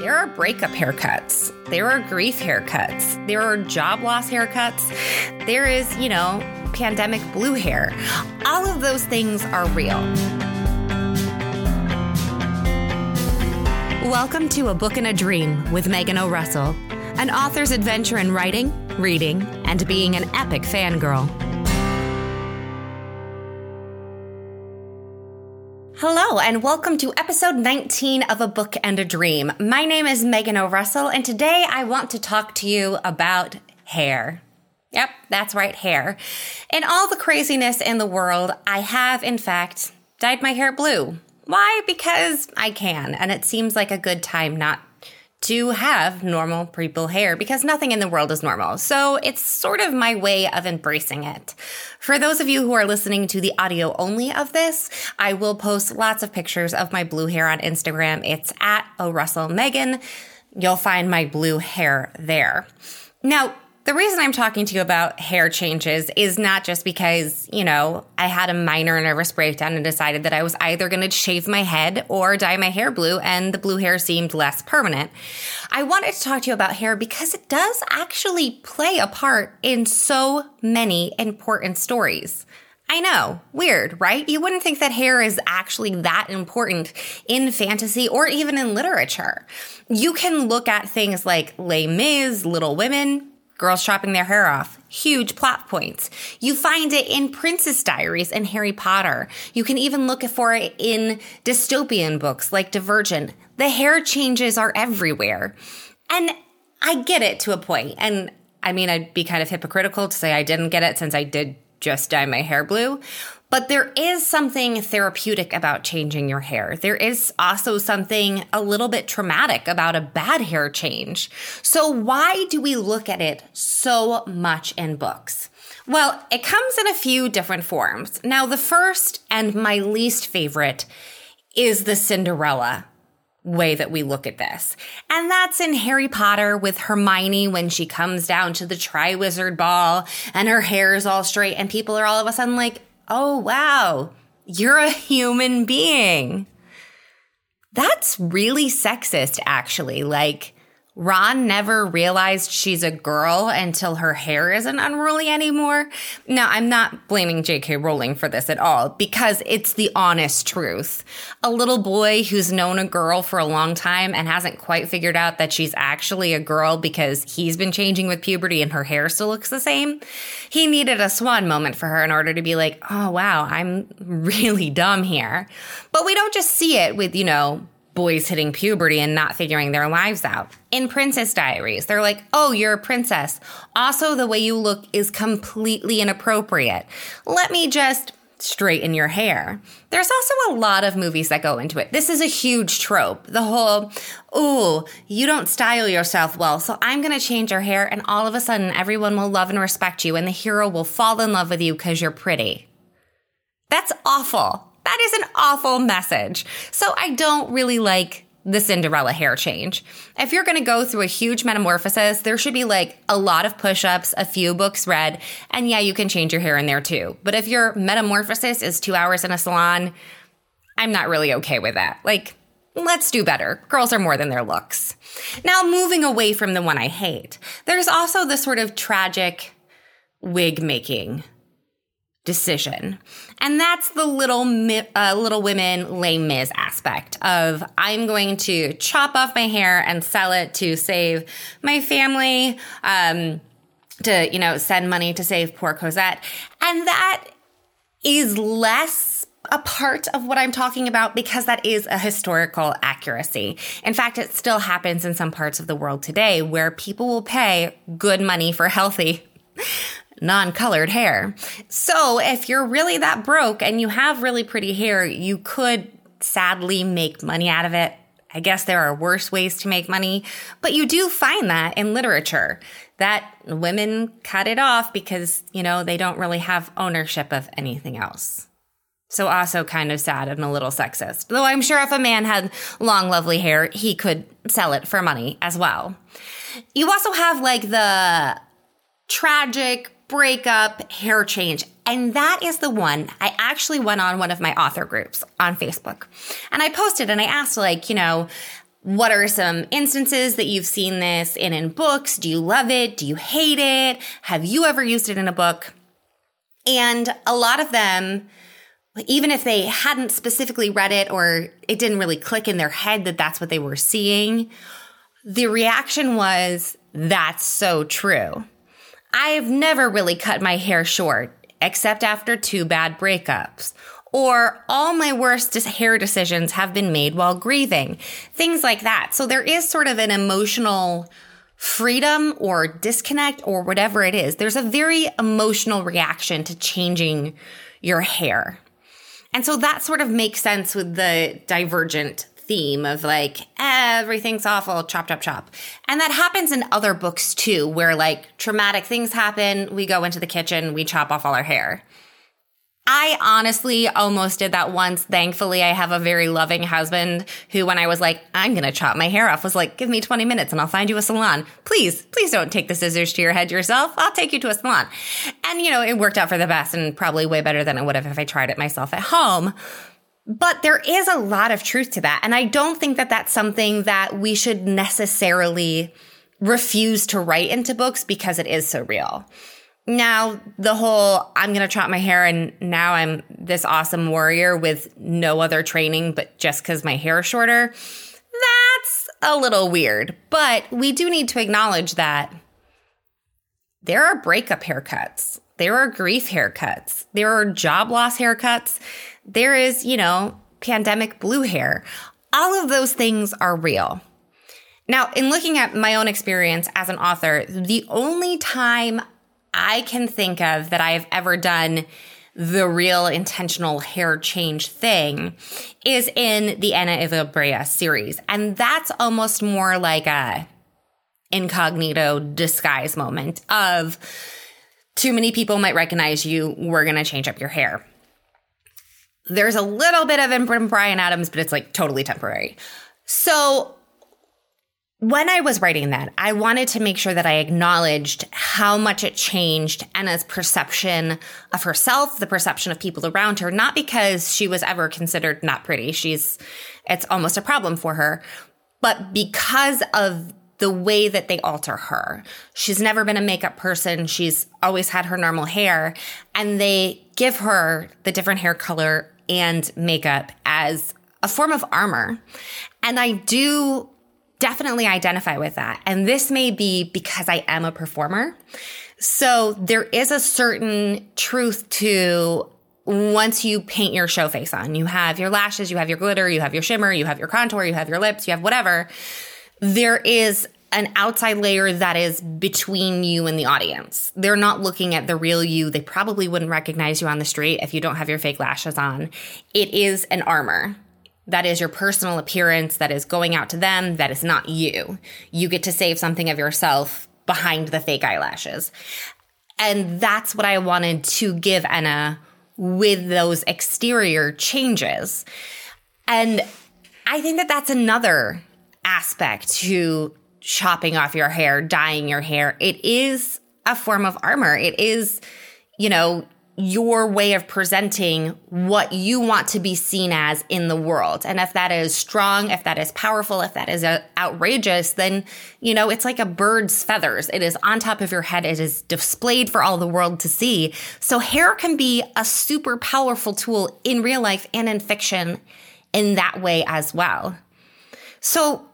There are breakup haircuts. There are grief haircuts. There are job loss haircuts. There is, you know, pandemic blue hair. All of those things are real. Welcome to A Book and a Dream with Megan O'Russell, an author's adventure in writing, reading, and being an epic fangirl. Hello, and welcome to episode 19 of A Book and a Dream. My name is Megan O'Russell, and today I want to talk to you about hair. Yep, that's right, hair. In all the craziness in the world, I have, in fact, dyed my hair blue. Why? Because I can, and it seems like a good time not to have normal people hair because nothing in the world is normal. So it's sort of my way of embracing it. For those of you who are listening to the audio only of this, I will post lots of pictures of my blue hair on Instagram. It's at O'Russell Megan. You'll find my blue hair there. Now, the reason I'm talking to you about hair changes is not just because, you know, I had a minor nervous breakdown and decided that I was either going to shave my head or dye my hair blue, and the blue hair seemed less permanent. I wanted to talk to you about hair because it does actually play a part in so many important stories. I know, weird, right? You wouldn't think that hair is actually that important in fantasy or even in literature. You can look at things like Les Mis, Little Women, girls chopping their hair off. Huge plot points. You find it in Princess Diaries and Harry Potter. You can even look for it in dystopian books like Divergent. The hair changes are everywhere. And I get it to a point. And I mean, I'd be kind of hypocritical to say I didn't get it since I did just dye my hair blue. But there is something therapeutic about changing your hair. There is also something a little bit traumatic about a bad hair change. So, why do we look at it so much in books? Well, it comes in a few different forms. Now, the first and my least favorite is the Cinderella way that we look at this. And that's in Harry Potter with Hermione when she comes down to the Triwizard Ball and her hair is all straight and people are all of a sudden like, oh, wow, you're a human being. That's really sexist, actually. Like, Ron never realized she's a girl until her hair isn't unruly anymore. Now, I'm not blaming J.K. Rowling for this at all because it's the honest truth. A little boy who's known a girl for a long time and hasn't quite figured out that she's actually a girl because he's been changing with puberty and her hair still looks the same. He needed a swan moment for her in order to be like, oh, wow, I'm really dumb here. But we don't just see it with, you know, boys hitting puberty and not figuring their lives out. In Princess Diaries, they're like, oh, you're a princess. Also, the way you look is completely inappropriate. Let me just straighten your hair. There's also a lot of movies that go into it. This is a huge trope. The whole, oh, you don't style yourself well, so I'm going to change your hair, and all of a sudden, everyone will love and respect you, and the hero will fall in love with you because you're pretty. That's awful. That is an awful message. So I don't really like the Cinderella hair change. If you're going to go through a huge metamorphosis, there should be like a lot of push ups, a few books read, and yeah, you can change your hair in there too. But if your metamorphosis is two hours in a salon, I'm not really okay with that. Like, let's do better. Girls are more than their looks. Now, moving away from the one I hate, there's also the sort of tragic wig making decision. And that's the little uh, little women Les Mis aspect of I'm going to chop off my hair and sell it to save my family, um, to you know send money to save poor Cosette, and that is less a part of what I'm talking about because that is a historical accuracy. In fact, it still happens in some parts of the world today where people will pay good money for healthy non colored hair. So if you're really that broke and you have really pretty hair, you could sadly make money out of it. I guess there are worse ways to make money, but you do find that in literature that women cut it off because, you know, they don't really have ownership of anything else. So also kind of sad and a little sexist. Though I'm sure if a man had long, lovely hair, he could sell it for money as well. You also have like the tragic breakup, hair change. And that is the one I actually went on one of my author groups on Facebook. And I posted and I asked, like, you know, what are some instances that you've seen this in in books? Do you love it? Do you hate it? Have you ever used it in a book? And a lot of them, even if they hadn't specifically read it or it didn't really click in their head that that's what they were seeing, the reaction was, that's so true. I've never really cut my hair short, except after two bad breakups or all my worst hair decisions have been made while grieving, things like that. So there is sort of an emotional freedom or disconnect or whatever it is. There's a very emotional reaction to changing your hair. And so that sort of makes sense with the divergent theme of like everything's awful, chop, chop, chop. And that happens in other books too, where like traumatic things happen, we go into the kitchen, we chop off all our hair. I honestly almost did that once. Thankfully, I have a very loving husband who, when I was like, I'm going to chop my hair off, was like, give me 20 minutes and I'll find you a salon. Please, please don't take the scissors to your head yourself. I'll take you to a salon. And, you know, it worked out for the best and probably way better than it would have if I tried it myself at home. But there is a lot of truth to that. And I don't think that that's something that we should necessarily refuse to write into books because it is so real. Now, the whole I'm going to chop my hair and now I'm this awesome warrior with no other training, but just because my hair is shorter, that's a little weird. But we do need to acknowledge that there are breakup haircuts, there are grief haircuts, there are job loss haircuts, there is, you know, pandemic blue hair. All of those things are real. Now, in looking at my own experience as an author, the only time I can think of that I have ever done the real intentional hair change thing is in the Ena of Ilbrea series. And that's almost more like a incognito disguise moment of too many people might recognize you. We're going to change up your hair. There's a little bit of in Bryan Adams, but it's like totally temporary. So when I was writing that, I wanted to make sure that I acknowledged how much it changed Ena's perception of herself, the perception of people around her, not because she was ever considered not pretty. She's, it's almost a problem for her, but because of the way that they alter her. She's never been a makeup person. She's always had her normal hair and they give her the different hair color and makeup as a form of armor. And I do definitely identify with that. And this may be because I am a performer. So there is a certain truth to once you paint your show face on, you have your lashes, you have your glitter, you have your shimmer, you have your contour, you have your lips, you have whatever. There is an outside layer that is between you and the audience. They're not looking at the real you. They probably wouldn't recognize you on the street if you don't have your fake lashes on. It is an armor. That is your personal appearance that is going out to them. That is not you. You get to save something of yourself behind the fake eyelashes. And that's what I wanted to give Ena with those exterior changes. And I think that that's another aspect to chopping off your hair, dyeing your hair. It is a form of armor. It is, you know, your way of presenting what you want to be seen as in the world. And if that is strong, if that is powerful, if that is uh, outrageous, then, you know, it's like a bird's feathers. It is on top of your head. It is displayed for all the world to see. So hair can be a super powerful tool in real life and in fiction in that way as well. So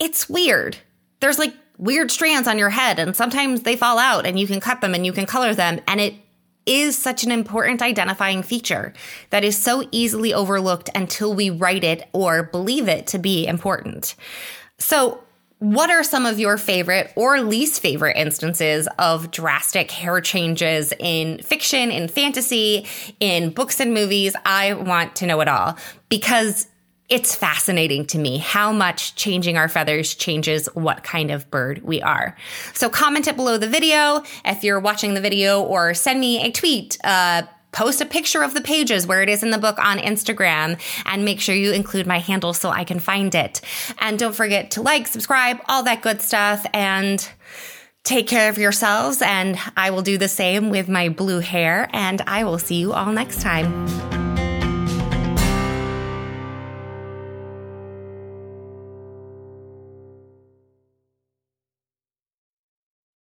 it's weird. There's like weird strands on your head and sometimes they fall out and you can cut them and you can color them and it is such an important identifying feature that is so easily overlooked until we write it or believe it to be important. So, what are some of your favorite or least favorite instances of drastic hair changes in fiction, in fantasy, in books and movies? I want to know it all because it's fascinating to me how much changing our feathers changes what kind of bird we are. So comment it below the video if you're watching the video or send me a tweet, uh, post a picture of the pages where it is in the book on Instagram and make sure you include my handle so I can find it. And don't forget to like, subscribe, all that good stuff and take care of yourselves and I will do the same with my blue hair and I will see you all next time.